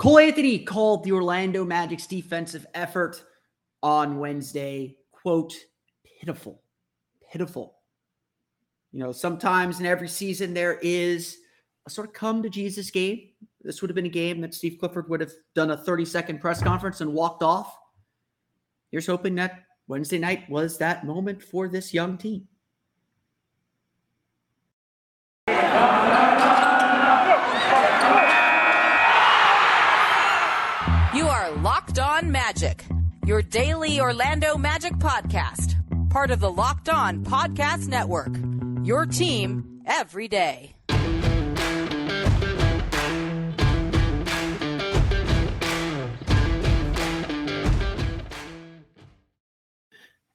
Cole Anthony called the Orlando Magic's defensive effort on Wednesday, quote, pitiful, pitiful. You know, sometimes in every season there is a sort of come to Jesus game. This would have been a game that Steve Clifford would have done a 30 second press conference and walked off. Here's hoping that Wednesday night was that moment for this young team. Your daily Orlando Magic podcast, part of the Locked On Podcast Network. Your team every day.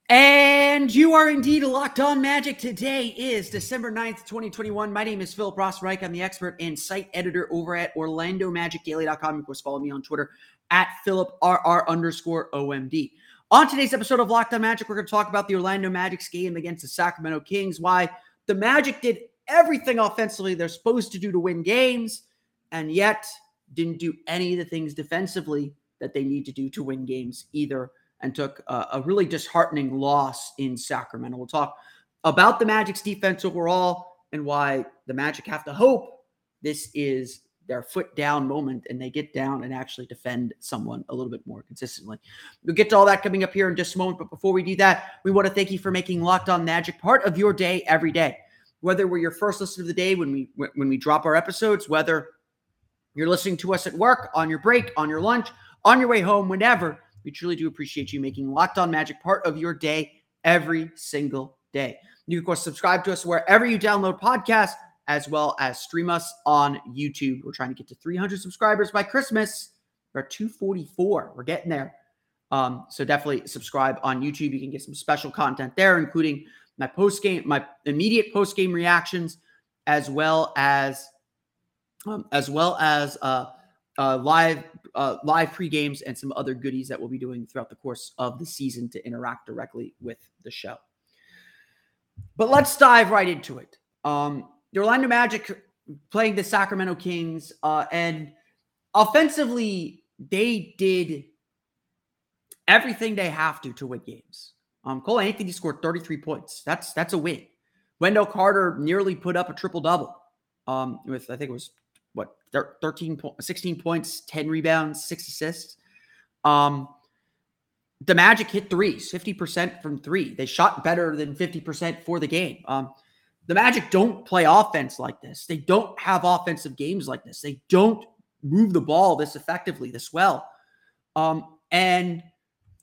And you are indeed locked on magic. Today is December 9th, 2021. My name is Philip Rossreich. I'm the expert and site editor over at OrlandoMagicDaily.com. Of course, follow me on Twitter at PhilipRR underscore OMD. On today's episode of Locked on Magic, we're going to talk about the Orlando Magic's game against the Sacramento Kings, why the Magic did everything offensively they're supposed to do to win games, and yet didn't do any of the things defensively that they need to do to win games either, and took a, a really disheartening loss in Sacramento. We'll talk about the Magic's defense overall and why the Magic have to hope this is their foot down moment and they get down and actually defend someone a little bit more consistently. We'll get to all that coming up here in just a moment. But before we do that, we want to thank you for making Locked On Magic part of your day every day. Whether we're your first listen of the day when we when we drop our episodes, whether you're listening to us at work, on your break, on your lunch, on your way home, whenever, we truly do appreciate you making Locked On Magic part of your day every single day. You can, of course, subscribe to us wherever you download podcasts as well as stream us on YouTube. We're trying to get to 300 subscribers by Christmas. We're at 244. We're getting there. Um, so definitely subscribe on YouTube. You can get some special content there, including my post game, my immediate post game reactions, as well as um, as well as uh, uh, live uh, live pre games and some other goodies that we'll be doing throughout the course of the season to interact directly with the show. But let's dive right into it. Um, the Orlando Magic playing the Sacramento Kings, uh, and offensively, they did everything they have to to win games. Um, Cole Anthony scored 33 points. That's that's a win. Wendell Carter nearly put up a triple double. Um, with I think it was what 13 16 points, 10 rebounds, six assists. Um, the Magic hit threes, 50% from three. They shot better than 50% for the game. Um, the Magic don't play offense like this. They don't have offensive games like this. They don't move the ball this effectively, this well. Um, and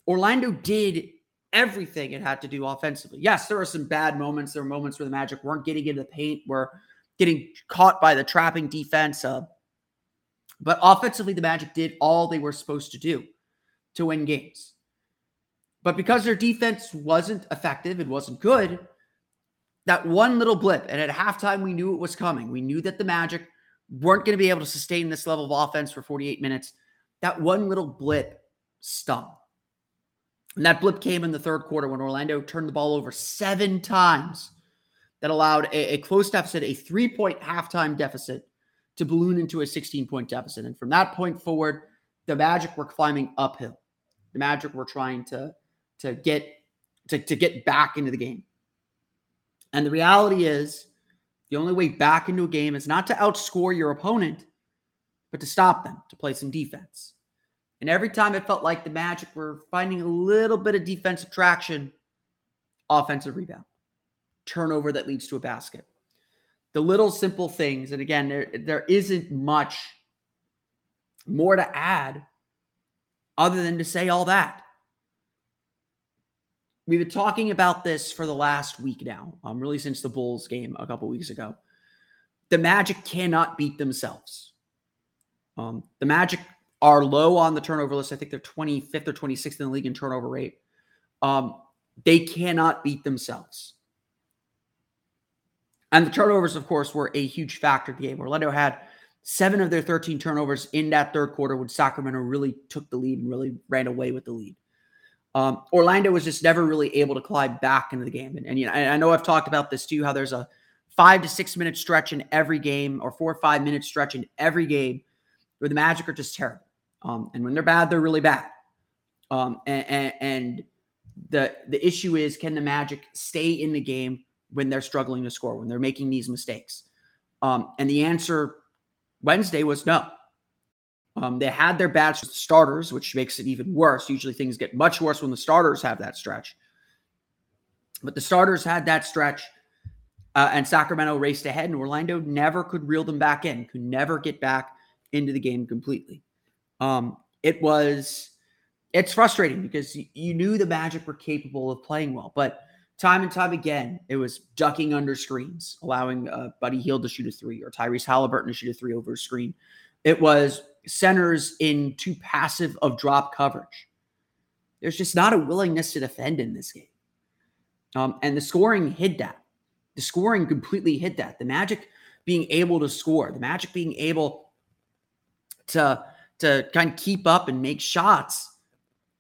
Orlando did everything it had to do offensively. Yes, there are some bad moments. There were moments where the Magic weren't getting into the paint, were getting caught by the trapping defense. Uh, but offensively, the Magic did all they were supposed to do to win games. But because their defense wasn't effective, it wasn't good, that one little blip, and at halftime, we knew it was coming. We knew that the Magic weren't going to be able to sustain this level of offense for 48 minutes. That one little blip stung. And that blip came in the third quarter when Orlando turned the ball over seven times. That allowed a, a close deficit, a three point halftime deficit, to balloon into a 16 point deficit. And from that point forward, the Magic were climbing uphill. The Magic were trying to, to get to, to get back into the game. And the reality is, the only way back into a game is not to outscore your opponent, but to stop them, to play some defense. And every time it felt like the Magic were finding a little bit of defensive traction, offensive rebound, turnover that leads to a basket. The little simple things. And again, there, there isn't much more to add other than to say all that. We've been talking about this for the last week now, um, really since the Bulls game a couple weeks ago. The Magic cannot beat themselves. Um, the Magic are low on the turnover list. I think they're 25th or 26th in the league in turnover rate. Um, they cannot beat themselves. And the turnovers, of course, were a huge factor in the game. Orlando had seven of their 13 turnovers in that third quarter when Sacramento really took the lead and really ran away with the lead. Um, Orlando was just never really able to climb back into the game. And, and you know, I know I've talked about this too, how there's a five to six minute stretch in every game or four or five minute stretch in every game where the Magic are just terrible. Um, and when they're bad, they're really bad. Um, and, and, and the the issue is, can the Magic stay in the game when they're struggling to score, when they're making these mistakes? Um, and the answer Wednesday was no. Um, they had their bad starters, which makes it even worse. Usually things get much worse when the starters have that stretch. But the starters had that stretch, uh, and Sacramento raced ahead, and Orlando never could reel them back in, could never get back into the game completely. Um, it was, it's frustrating because you knew the Magic were capable of playing well, but time and time again, it was ducking under screens, allowing uh, Buddy Hield to shoot a three or Tyrese Haliburton to shoot a three over a screen. It was centers in too passive of drop coverage. There's just not a willingness to defend in this game. Um, and the scoring hid that. The scoring completely hid that. The Magic being able to score, the Magic being able to, to kind of keep up and make shots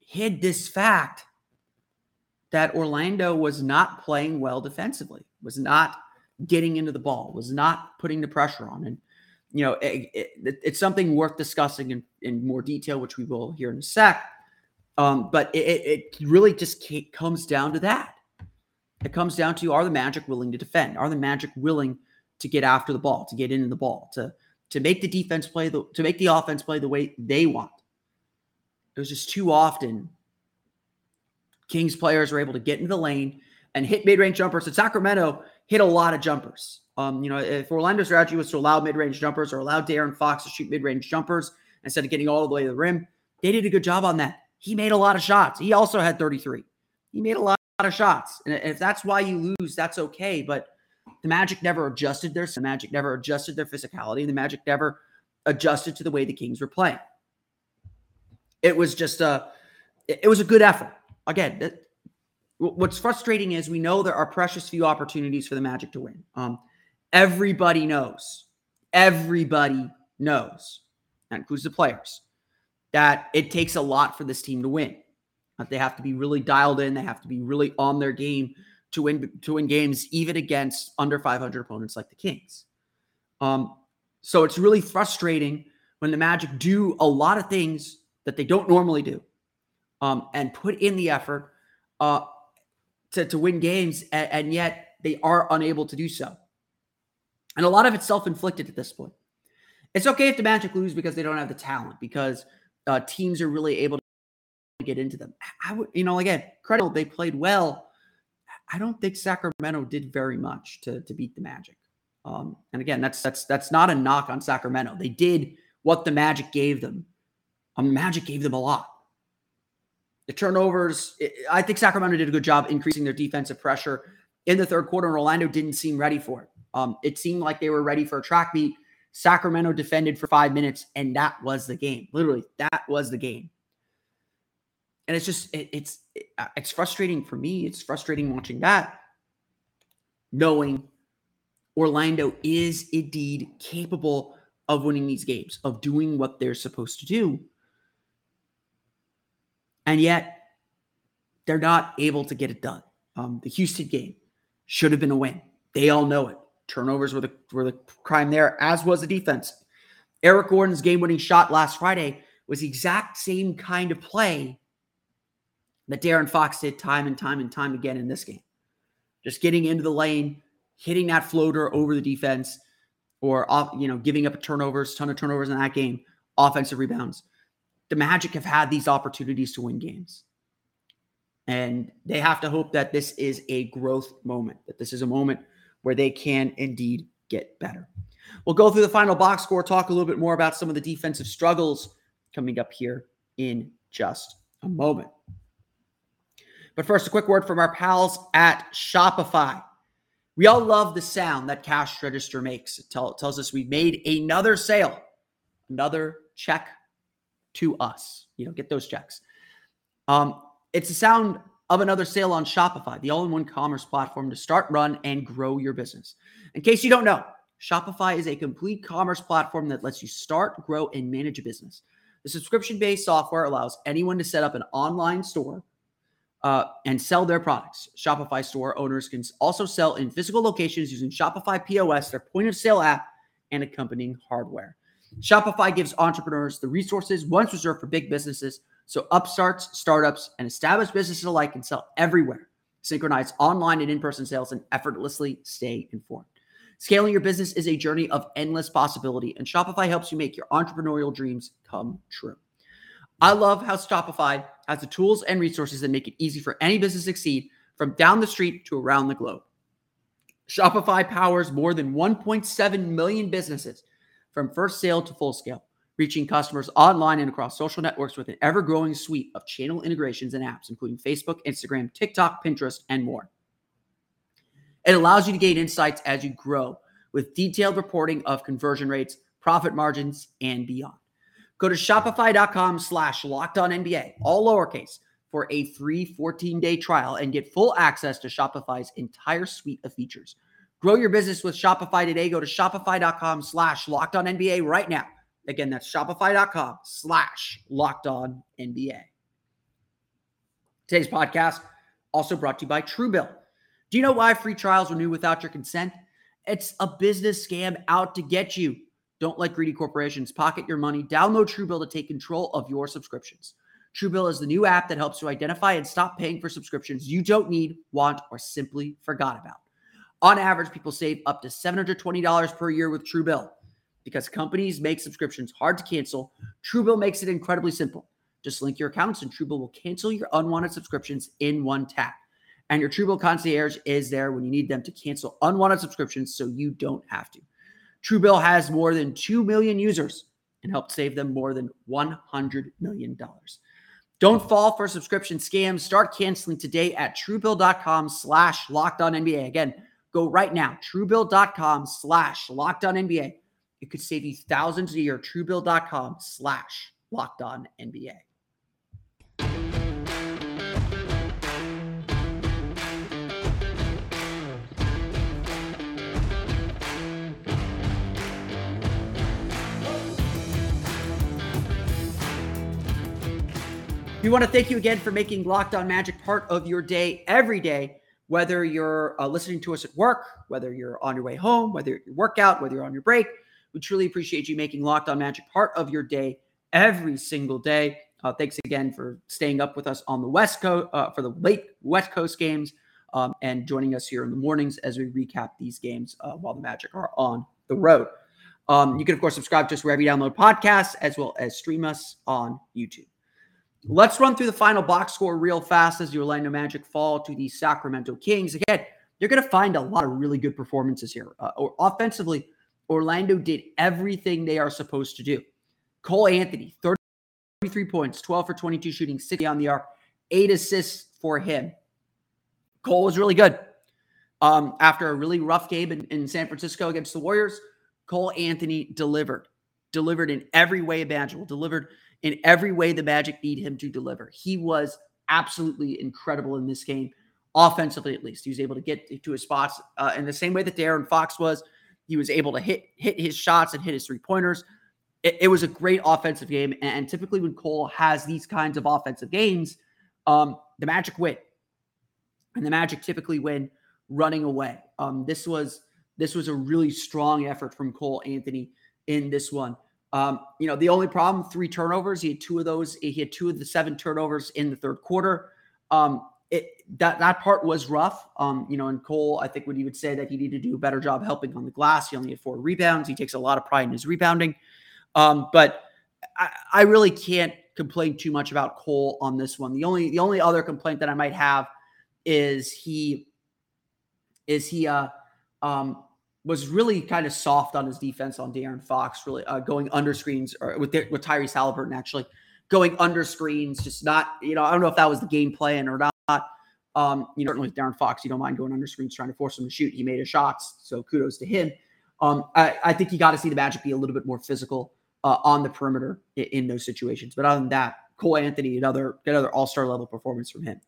hid this fact that Orlando was not playing well defensively, was not getting into the ball, was not putting the pressure on. And, you know, it, it, it's something worth discussing in, in more detail, which we will hear in a sec. Um, but it, it really just comes down to that. It comes down to are the Magic willing to defend? Are the Magic willing to get after the ball, to get into the ball, to to make the defense play the to make the offense play the way they want? It was just too often Kings players were able to get into the lane and hit mid-range jumpers. And Sacramento hit a lot of jumpers. Um, you know, if Orlando's strategy was to allow mid-range jumpers or allow De'Aaron Fox to shoot mid-range jumpers instead of getting all the way to the rim, they did a good job on that. He made a lot of shots. He also had 33. He made a lot of shots. And if that's why you lose, that's okay. But the Magic never adjusted their the Magic never adjusted their physicality. The Magic never adjusted to the way the Kings were playing. It was just a it was a good effort again, what's frustrating is we know there are precious few opportunities for the Magic to win. Um, everybody knows, everybody knows, that includes the players, that it takes a lot for this team to win. That they have to be really dialed in, they have to be really on their game to win to win games, even against under 500 opponents like the Kings. Um, so it's really frustrating when the Magic do a lot of things that they don't normally do um, and put in the effort uh, to, to win games, and, and yet they are unable to do so. And a lot of it's self inflicted at this point. It's okay if the Magic lose because they don't have the talent, because uh, teams are really able to get into them. I would, you know, again, credit they played well. I don't think Sacramento did very much to, to beat the Magic. Um, and again, that's that's that's not a knock on Sacramento. They did what the Magic gave them. Um, Magic gave them a lot. The turnovers, I think Sacramento did a good job increasing their defensive pressure in the third quarter, and Orlando didn't seem ready for it. Um, it seemed like they were ready for a track meet. Sacramento defended for five minutes, and that was the game. Literally, that was the game. And it's just it, it's it, uh, it's frustrating for me. It's frustrating watching that, knowing Orlando is indeed capable of winning these games, of doing what they're supposed to do. And yet, they're not able to get it done. Um, the Houston game should have been a win. They all know it. Turnovers were the were the crime there, as was the defense. Eric Gordon's game-winning shot last Friday was the exact same kind of play that De'Aaron Fox did time and time and time again in this game. Just getting into the lane, hitting that floater over the defense, or off, you know, giving up turnovers, ton of turnovers in that game, offensive rebounds the Magic have had these opportunities to win games. And they have to hope that this is a growth moment, that this is a moment where they can indeed get better. We'll go through the final box score, talk a little bit more about some of the defensive struggles coming up here in just a moment. But first, a quick word from our pals at Shopify. We all love the sound that cash register makes. It, tell, it tells us we've made another sale, another check to us. You know, get those checks. Um, it's a sound of another sale on Shopify, the all in one commerce platform to start, run, and grow your business. In case you don't know, Shopify is a complete commerce platform that lets you start, grow, and manage a business. The subscription based software allows anyone to set up an online store uh, and sell their products. Shopify store owners can also sell in physical locations using Shopify POS, their point of sale app, and accompanying hardware. Shopify gives entrepreneurs the resources once reserved for big businesses so upstarts, startups, and established businesses alike can sell everywhere, synchronize online and in person sales, and effortlessly stay informed. Scaling your business is a journey of endless possibility, and Shopify helps you make your entrepreneurial dreams come true. I love how Shopify has the tools and resources that make it easy for any business to succeed from down the street to around the globe. Shopify powers more than 1.7 million businesses from first sale to full scale, reaching customers online and across social networks with an ever growing suite of channel integrations and apps, including Facebook, Instagram, TikTok, Pinterest, and more. It allows you to gain insights as you grow with detailed reporting of conversion rates, profit margins, and beyond. Go to shopify.com slash locked on NBA, all lowercase, for a free 14 day trial and get full access to Shopify's entire suite of features. Grow your business with Shopify today. Go to shopify.com slash locked on NBA right now. Again, that's shopify.com slash locked on NBA. Today's podcast also brought to you by Truebill. Do you know why free trials renew without your consent? It's a business scam out to get you. Don't let greedy corporations pocket your money. Download Truebill to take control of your subscriptions. Truebill is the new app that helps you identify and stop paying for subscriptions you don't need, want, or simply forgot about. On average, people save up to $720 per year with Truebill. Because companies make subscriptions hard to cancel, Truebill makes it incredibly simple. Just link your accounts and Truebill will cancel your unwanted subscriptions in one tap. And your Truebill concierge is there when you need them to cancel unwanted subscriptions so you don't have to. Truebill has more than 2 million users and helped save them more than $100 million. Don't fall for subscription scams. Start canceling today at truebill.com slash locked on NBA. Again, go right now, truebill.com slash locked on NBA. It could save you thousands a year. Truebill.com slash locked on NBA. We want to thank you again for making Locked On Magic part of your day every day, whether you're uh, listening to us at work, whether you're on your way home, whether you're workout, whether you're on your break. We truly appreciate you making Locked On Magic part of your day every single day. Uh, thanks again for staying up with us on the West Coast uh, for the late West Coast games um, and joining us here in the mornings as we recap these games uh, while the Magic are on the road. Um, you can, of course, subscribe to us wherever you download podcasts as well as stream us on YouTube. Let's run through the final box score real fast as the Orlando Magic fall to the Sacramento Kings. Again, you're going to find a lot of really good performances here. Uh, offensively, Orlando did everything they are supposed to do. Cole Anthony, 33 points, 12 for 22 shooting, 60 on the arc, eight assists for him. Cole was really good. Um, after a really rough game in, in San Francisco against the Warriors, Cole Anthony delivered, delivered in every way imaginable, delivered in every way the Magic need him to deliver. He was absolutely incredible in this game, offensively at least. He was able to get to his spots uh, in the same way that De'Aaron Fox was. He was able to hit hit his shots and hit his three pointers. It, it, was a great offensive game, and typically when Cole has these kinds of offensive games, um, the Magic win, and the Magic typically win running away. Um, this was this was a really strong effort from Cole Anthony in this one. Um, you know, the only problem, three turnovers. He had two of those. He had two of the seven turnovers in the third quarter. Um, it that that part was rough. Um, you know, and Cole, I think, when he would say that he needed to do a better job helping on the glass. He only had four rebounds. He takes a lot of pride in his rebounding. Um, but I, I really can't complain too much about Cole on this one. The only the only other complaint that I might have is he is he uh um was really kind of soft on his defense on De'Aaron Fox, really uh, going under screens or with with Tyrese Haliburton actually going under screens, just not you know I don't know if that was the game plan or not. Um, you know, certainly with De'Aaron Fox, you don't mind going under screens trying to force him to shoot. He made his shots, so kudos to him. Um, I, I think you got to see the Magic be a little bit more physical uh, on the perimeter in, in, those situations. But other than that, Cole Anthony, another another All Star level performance from him.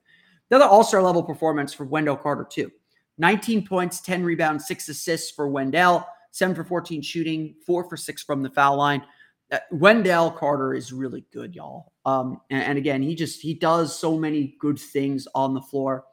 Another All Star level performance for Wendell Carter too. 19 points, 10 rebounds, six assists for Wendell, seven for 14 shooting, four for six from the foul line. Uh, Wendell Carter is really good, y'all. Um, and, and, again, he just he does so many good things on the floor.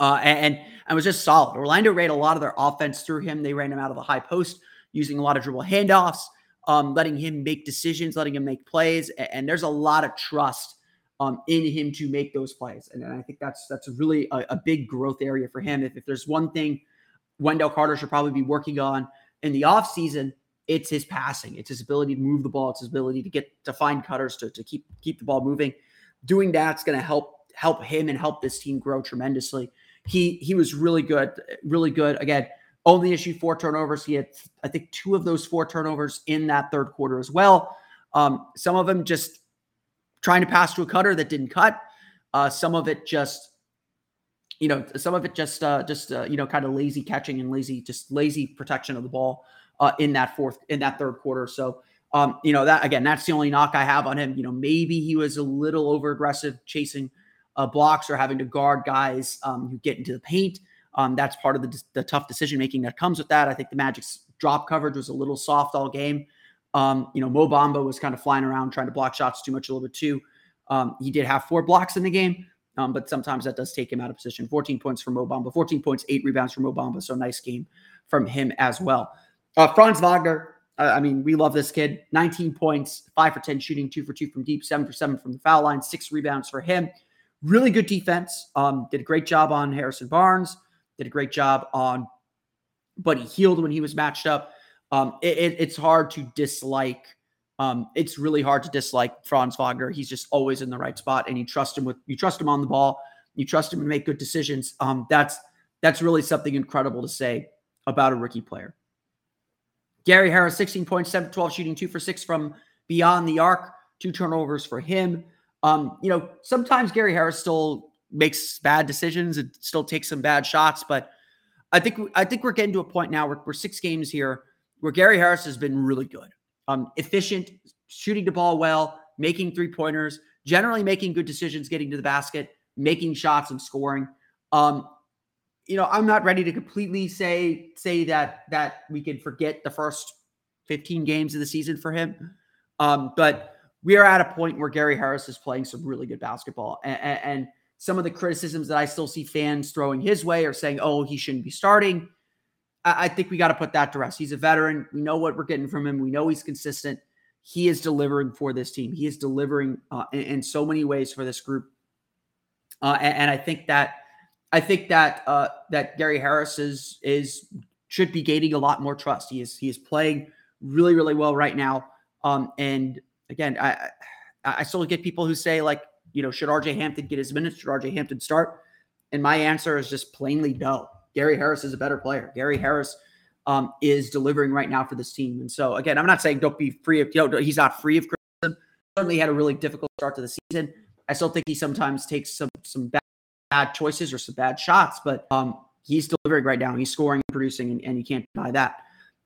Uh, and, and was just solid. Orlando ran a lot of their offense through him. They ran him out of the high post using a lot of dribble handoffs. um, letting him make decisions, letting him make plays, and, and there's a lot of trust um, in him to make those plays. And, and I think that's that's really a, a, big growth area for him. If, if there's one thing Wendell Carter should probably be working on in the offseason, it's his passing. It's his ability to move the ball. It's his ability to get to find cutters to, to keep keep the ball moving. Doing that's going to help help him and help this team grow tremendously. He he was really good, really good. Again, only issue four turnovers. He had I think two of those four turnovers in that third quarter as well. Um, some of them just trying to pass to a cutter that didn't cut. Uh, some of it just, you know, some of it just, uh, just uh, you know, kind of lazy catching and lazy, just lazy protection of the ball uh, in that fourth, in that third quarter. So, um, you know, that again, that's the only knock I have on him. You know, maybe he was a little over aggressive chasing uh, blocks or having to guard guys um, who get into the paint. Um, that's part of the, the tough decision making that comes with that. I think the Magic's drop coverage was a little soft all game. Um, you know, Mo Bamba was kind of flying around trying to block shots too much a little bit too. Um, he did have four blocks in the game, um, but sometimes that does take him out of position. 14 points from Mo Bamba, 14 points, eight rebounds from Mo Bamba. So nice game from him as well. Uh, Franz Wagner, uh, I mean, we love this kid. 19 points, five for 10 shooting, two for two from deep, seven for seven from the foul line, six rebounds for him. Really good defense. Um, did a great job on Harrison Barnes. Did a great job on Buddy Hield when he was matched up um, it, it, it's hard to dislike. Um, it's really hard to dislike Franz Wagner. He's just always in the right spot, and you trust him with you trust him on the ball. You trust him to make good decisions. Um, that's that's really something incredible to say about a rookie player. Gary Harris, 16 points, 7 12 shooting, two for six from beyond the arc, two turnovers for him. Um, you know, sometimes Gary Harris still makes bad decisions and still takes some bad shots, but I think I think we're getting to a point now where we're six games here where Gary Harris has been really good. Um, efficient, shooting the ball well, making three pointers, generally making good decisions, getting to the basket, making shots and scoring. Um, you know, I'm not ready to completely say say that that we can forget the first 15 games of the season for him. Um, but we are at a point where Gary Harris is playing some really good basketball, and, and some of the criticisms that I still see fans throwing his way are saying, "Oh, he shouldn't be starting." I, think we got to put that to rest. He's a veteran. We know what we're getting from him. We know he's consistent. He is delivering for this team. He is delivering uh, in, in, so many ways for this group. Uh, and, and, I think that I think that uh, that Gary Harris is is should be gaining a lot more trust. He is he is playing really really well right now. Um, and again, I I still get people who say like you know should RJ Hampton get his minutes? Should RJ Hampton start? And my answer is just plainly no. Gary Harris is a better player. Gary Harris um, is delivering right now for this team. And so, again, I'm not saying don't be free of, you know, he's not free of criticism. Certainly had a really difficult start to the season. I still think he sometimes takes some some bad, bad choices or some bad shots, but um, he's delivering right now. He's scoring, producing, and, and you can't deny that.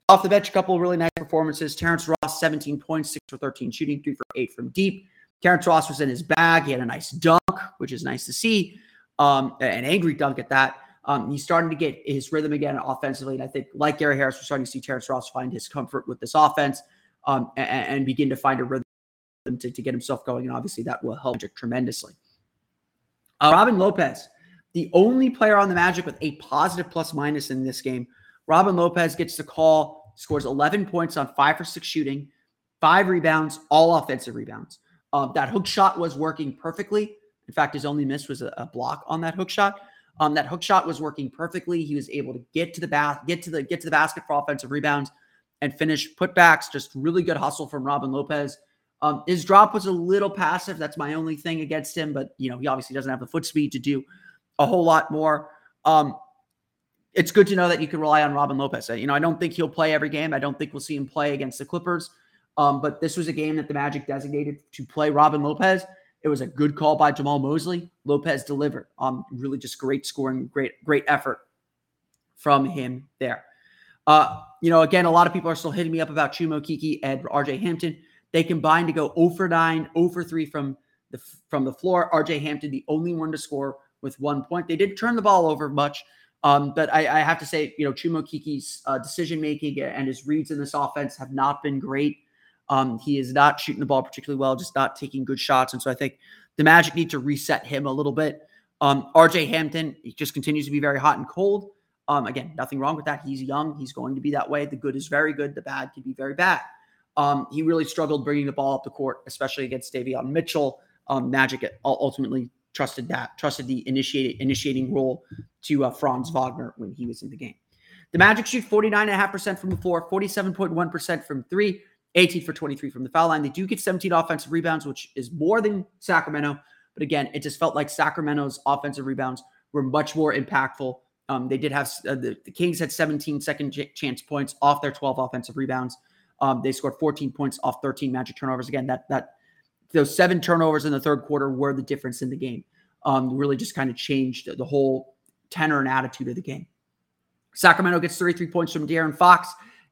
Off the bench, a couple really nice performances. Terrence Ross, 17 points, 6 for 13 shooting, 3 for 8 from deep. Terrence Ross was in his bag. He had a nice dunk, which is nice to see. Um, an angry dunk at that. Um, he's starting to get his rhythm again offensively. And I think, like Gary Harris, we're starting to see Terrence Ross find his comfort with this offense um, and, and, begin to find a rhythm to, to, get himself going. And obviously, that will help tremendously. Uh, Robin Lopez, the only player on the Magic with a positive plus minus in this game. Robin Lopez gets the call, scores 11 points on five for six shooting, five rebounds, all offensive rebounds. Um, that hook shot was working perfectly. In fact, his only miss was a, a block on that hook shot. Um, that hook shot was working perfectly. He was able to get to the bath, get to the get to the basket for offensive rebounds, and finish putbacks. Just really good hustle from Robin Lopez. Um, his drop was a little passive. That's my only thing against him. But you know, he obviously doesn't have the foot speed to do a whole lot more. Um, it's good to know that you can rely on Robin Lopez. You know, I don't think he'll play every game. I don't think we'll see him play against the Clippers. Um, but this was a game that the Magic designated to play Robin Lopez. It was a good call by Jamahl Mosley. Lopez delivered. Um, really just great scoring, great, great effort from him there. Uh, you know, again, a lot of people are still hitting me up about Chuma Okeke and RJ Hampton. They combined to go 0 for 9, 0 for 3 from the from the floor. RJ Hampton, the only one to score with one point. They didn't turn the ball over much. Um, but I, I, have to say, you know, Chuma Okeke's uh, decision making and his reads in this offense have not been great. Um, he is not shooting the ball particularly well, just not taking good shots. And so I think the Magic need to reset him a little bit. Um, RJ Hampton he just continues to be very hot and cold. Um, again, nothing wrong with that. He's young. He's going to be that way. The good is very good. The bad can be very bad. Um, he really struggled bringing the ball up the court, especially against Davion Mitchell. Um, Magic ultimately trusted that, trusted the initiating initiating role to uh, Franz Wagner when he was in the game. The Magic shoot 49.5% from the floor, 47.1% from three, 18 for 23 from the foul line. They do get 17 offensive rebounds, which is more than Sacramento. But again, it just felt like Sacramento's offensive rebounds were much more impactful. Um, they did have uh, the, the, Kings had 17 second ch- chance points off their 12 offensive rebounds. Um, they scored 14 points off 13 Magic turnovers. Again, that that those seven turnovers in the third quarter were the difference in the game. Um, really just kind of changed the whole tenor and attitude of the game. Sacramento gets 33 points from De'Aaron Fox,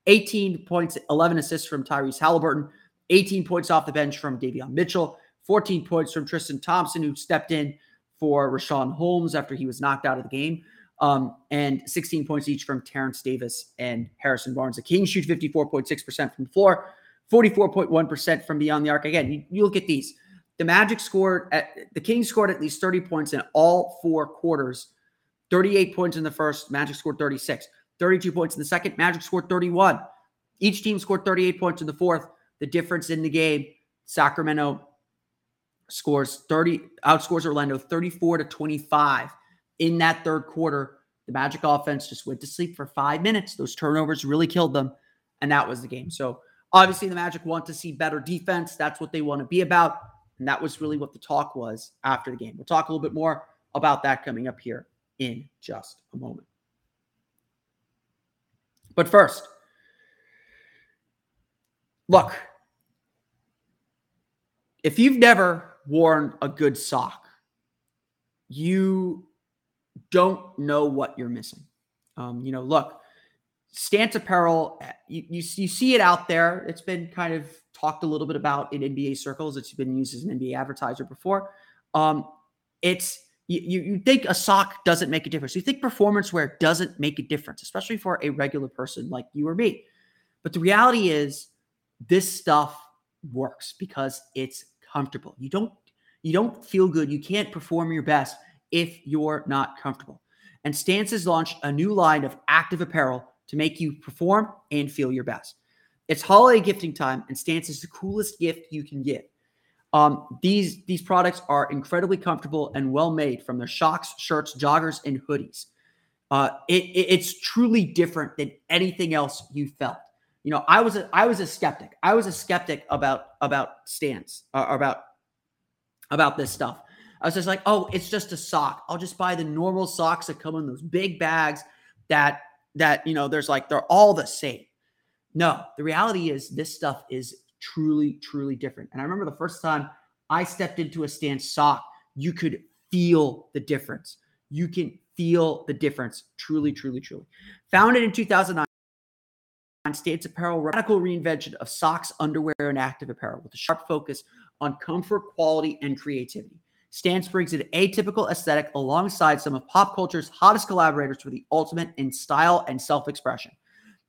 18 points, 11 assists from Tyrese Haliburton, 18 points off the bench from Davion Mitchell, 14 points from Tristan Thompson, who stepped in for Richaun Holmes after he was knocked out of the game, um, and 16 points each from Terrence Davis and Harrison Barnes. The Kings shoot 54.6% from the floor, 44.1% from beyond the arc. Again, you, you look at these. The Magic scored at the Kings scored at least 30 points in all four quarters 38 points in the first, Magic scored 36. 32 points in the second, Magic scored 31. Each team scored 38 points in the fourth. The difference in the game, Sacramento scores 30, outscores Orlando 34 to 25 in that third quarter. The Magic offense just went to sleep for five minutes. Those turnovers really killed them. And that was the game. So obviously, the Magic want to see better defense. That's what they want to be about. And that was really what the talk was after the game. We'll talk a little bit more about that coming up here in just a moment. But first, look, if you've never worn a good sock, you don't know what you're missing. Um, you know, look, Stance apparel, you, you, you see it out there. It's been kind of talked a little bit about in NBA circles. It's been used as an NBA advertiser before. Um, it's you, you think a sock doesn't make a difference. You think performance wear doesn't make a difference, especially for a regular person like you or me. But the reality is this stuff works because it's comfortable. You don't you don't feel good. You can't perform your best if you're not comfortable. And Stance has launched a new line of active apparel to make you perform and feel your best. It's holiday gifting time, and Stance is the coolest gift you can get. Um, these these products are incredibly comfortable and well made from their shocks, shirts, joggers, and hoodies. Uh, it, it, it's truly different than anything else you felt. You know, I was a, I was a skeptic. I was a skeptic about about Stance uh, about about this stuff. I was just like, oh, it's just a sock. I'll just buy the normal socks that come in those big bags that that you know there's like they're all the same. No, the reality is this stuff is truly, truly different. And I remember the first time I stepped into a stance sock, you could feel the difference. You can feel the difference. Truly, truly, truly. Founded in 2009, Stance Apparel, radical reinvention of socks, underwear, and active apparel with a sharp focus on comfort, quality, and creativity. Stance brings an atypical aesthetic alongside some of pop culture's hottest collaborators for the ultimate in style and self expression.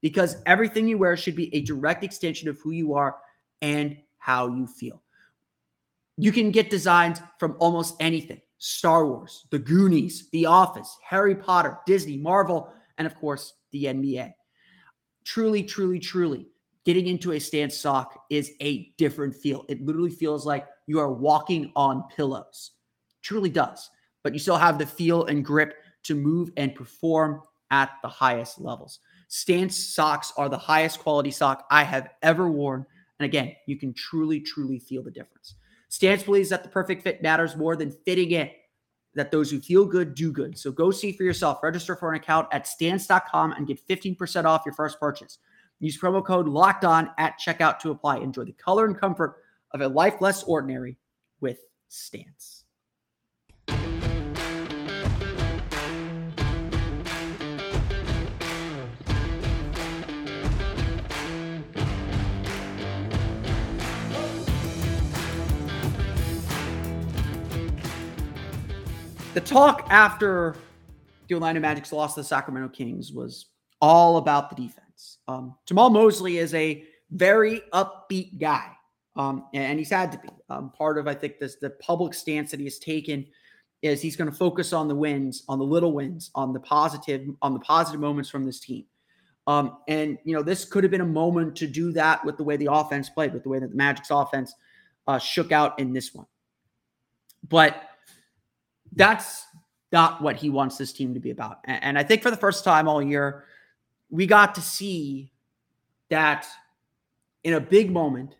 Because everything you wear should be a direct extension of who you are and how you feel. You can get designs from almost anything Star Wars, The Goonies, The Office, Harry Potter, Disney, Marvel, and of course, the NBA. Truly, truly, truly, getting into a stance sock is a different feel. It literally feels like you are walking on pillows. Truly does. But you still have the feel and grip to move and perform at the highest levels. Stance socks are the highest quality sock I have ever worn and again, you can truly, truly feel the difference. Stance believes that the perfect fit matters more than fitting in, that those who feel good do good. So go see for yourself. Register for an account at stance.com and get 15% off your first purchase. Use promo code locked on at checkout to apply. Enjoy the color and comfort of a life less ordinary with Stance. The talk after the Orlando Magic's loss to the Sacramento Kings was all about the defense. Um, Jamahl Mosley is a very upbeat guy, um, and he's had to be. Um, part of, I think, this the public stance that he has taken is he's going to focus on the wins, on the little wins, on the positive, on the positive moments from this team. Um, and you know, this could have been a moment to do that with the way the offense played, with the way that the Magic's offense uh, shook out in this one. But that's not what he wants this team to be about. And, and I think for the first time all year, we got to see that in a big moment,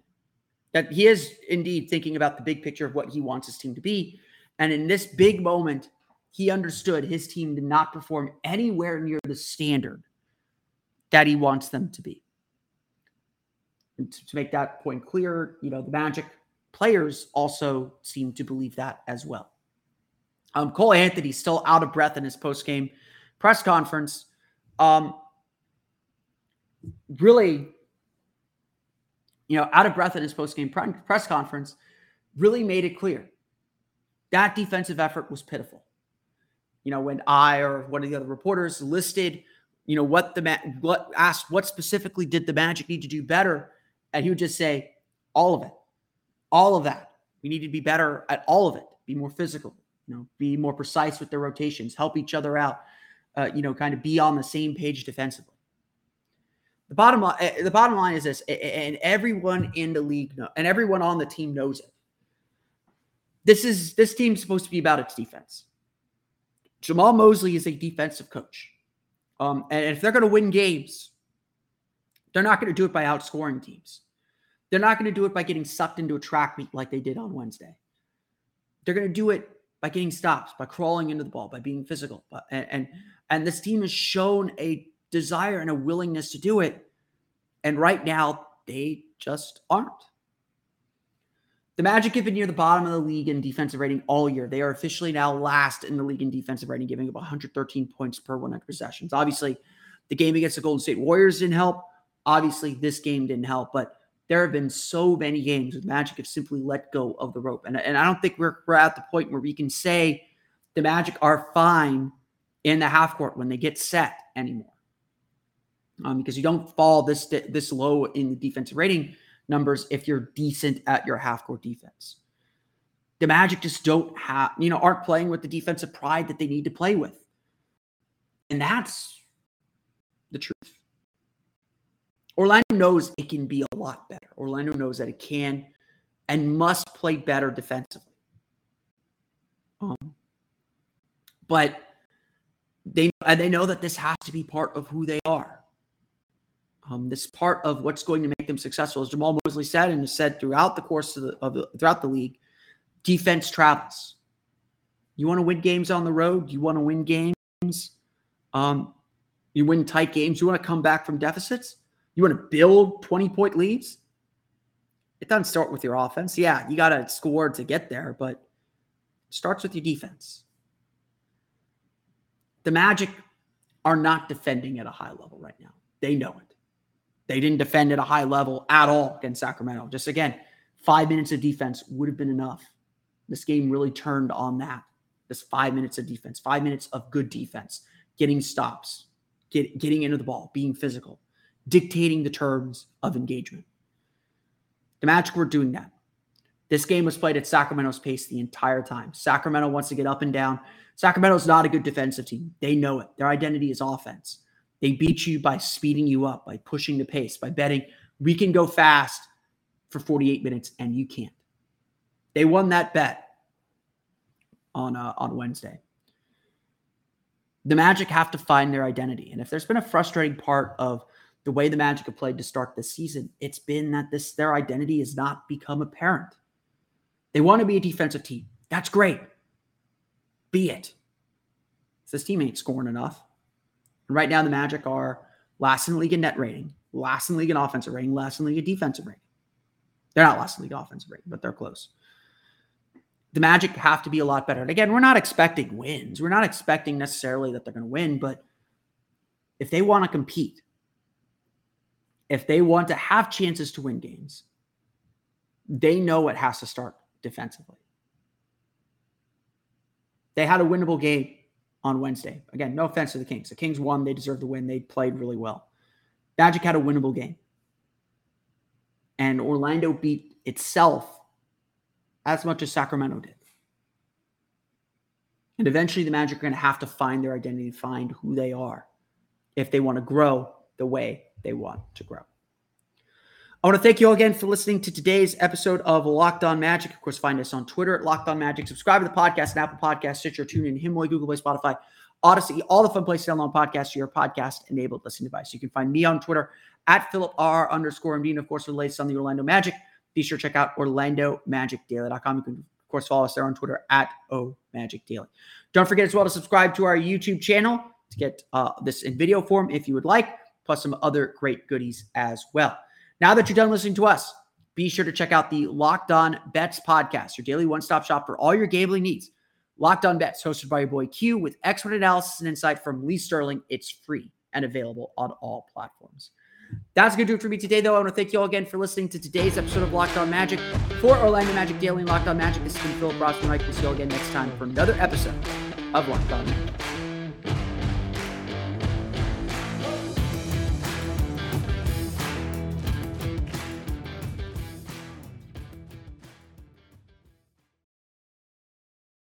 that he is indeed thinking about the big picture of what he wants his team to be. And in this big moment, he understood his team did not perform anywhere near the standard that he wants them to be. And to make that point clear, you know, the Magic players also seem to believe that as well. Um, Cole Anthony still out of breath in his post game press conference. Um, really, you know, out of breath in his post game press conference, really made it clear that defensive effort was pitiful. You know, when I or one of the other reporters listed you know what the ma- what asked what specifically did the Magic need to do better, and he would just say all of it, all of that. We need to be better at all of it. Be more physical, you know, be more precise with their rotations, help each other out, uh, you know, kind of be on the same page defensively. The bottom line, eh, the bottom line is this, and everyone in the league know, and everyone on the team knows it. This is this team's supposed to be about its defense. Jamahl Mosley is a defensive coach. Um, and if they're going to win games, they're not going to do it by outscoring teams. They're not going to do it by getting sucked into a track meet like they did on Wednesday. They're going to do it by getting stops, by crawling into the ball, by being physical. And, and and this team has shown a desire and a willingness to do it. And right now, they just aren't. The Magic have been near the bottom of the league in defensive rating all year. They are officially now last in the league in defensive rating, giving up 113 points per 100 possessions. Obviously, the game against the Golden State Warriors didn't help. Obviously, this game didn't help, but there have been so many games where Magic have simply let go of the rope. And, and I don't think we're, we're at the point where we can say the Magic are fine in the half court when they get set anymore. Um, because you don't fall this this low in the defensive rating numbers if you're decent at your half court defense. The Magic just don't have, you know, aren't playing with the defensive pride that they need to play with. And that's the truth. Orlando knows it can be a lot better. Orlando knows that it can and must play better defensively. Um, but they and they know that this has to be part of who they are. Um, this part of what's going to make them successful, as Jamahl Mosley said and has said throughout the course of the, of the throughout the league, defense travels. You want to win games on the road. You want to win games. Um, you win tight games. You want to come back from deficits. You want to build twenty point leads. It doesn't start with your offense. Yeah, you got to score to get there, but it starts with your defense. The Magic are not defending at a high level right now. They know it. They didn't defend at a high level at all against Sacramento. Just again, five minutes of defense would have been enough. This game really turned on that. This five minutes of defense, five minutes of good defense, getting stops, get, getting into the ball, being physical, dictating the terms of engagement. The Magic were doing that. This game was played at Sacramento's pace the entire time. Sacramento wants to get up and down. Sacramento's not a good defensive team. They know it. Their identity is offense. They beat you by speeding you up, by pushing the pace, by betting we can go fast for 48 minutes and you can't. They won that bet on uh, on Wednesday. The Magic have to find their identity, and if there's been a frustrating part of the way the Magic have played to start this season, it's been that this their identity has not become apparent. They want to be a defensive team. That's great. Be it. This team ain't scoring enough. And right now, the Magic are last in league in net rating, last in league in offensive rating, last in league in defensive rating. They're not last in league offensive rating, but they're close. The Magic have to be a lot better. And again, we're not expecting wins. We're not expecting necessarily that they're going to win, but if they want to compete, if they want to have chances to win games, they know it has to start defensively. They had a winnable game on Wednesday. Again, no offense to the Kings. The Kings won. They deserved the win. They played really well. Magic had a winnable game. And Orlando beat itself as much as Sacramento did. And eventually the Magic are going to have to find their identity, find who they are if they want to grow the way they want to grow. I want to thank you all again for listening to today's episode of Locked On Magic. Of course, find us on Twitter at Locked On Magic. Subscribe to the podcast and Apple Podcasts, Stitcher, TuneIn, Himalaya, Google Play, Spotify, Audacy, all the fun places to download podcasts to your podcast-enabled listening device. You can find me on Twitter at Philip R underscore MD. And of course, for the latest on the Orlando Magic, be sure to check out OrlandoMagicDaily.com. You can, of course, follow us there on Twitter at O Magic Daily. Don't forget as well to subscribe to our YouTube channel to get uh, this in video form if you would like, plus some other great goodies as well. Now that you're done listening to us, be sure to check out the Locked On Bets podcast, your daily one stop shop for all your gambling needs. Locked On Bets, hosted by your boy Q, with expert analysis and insight from Lee Sterling. It's free and available on all platforms. That's going to do it for me today, though. I want to thank you all again for listening to today's episode of Locked On Magic. For Orlando Magic Daily and Locked On Magic, this has been Philip Ross. We'll see you all again next time for another episode of Locked On Magic.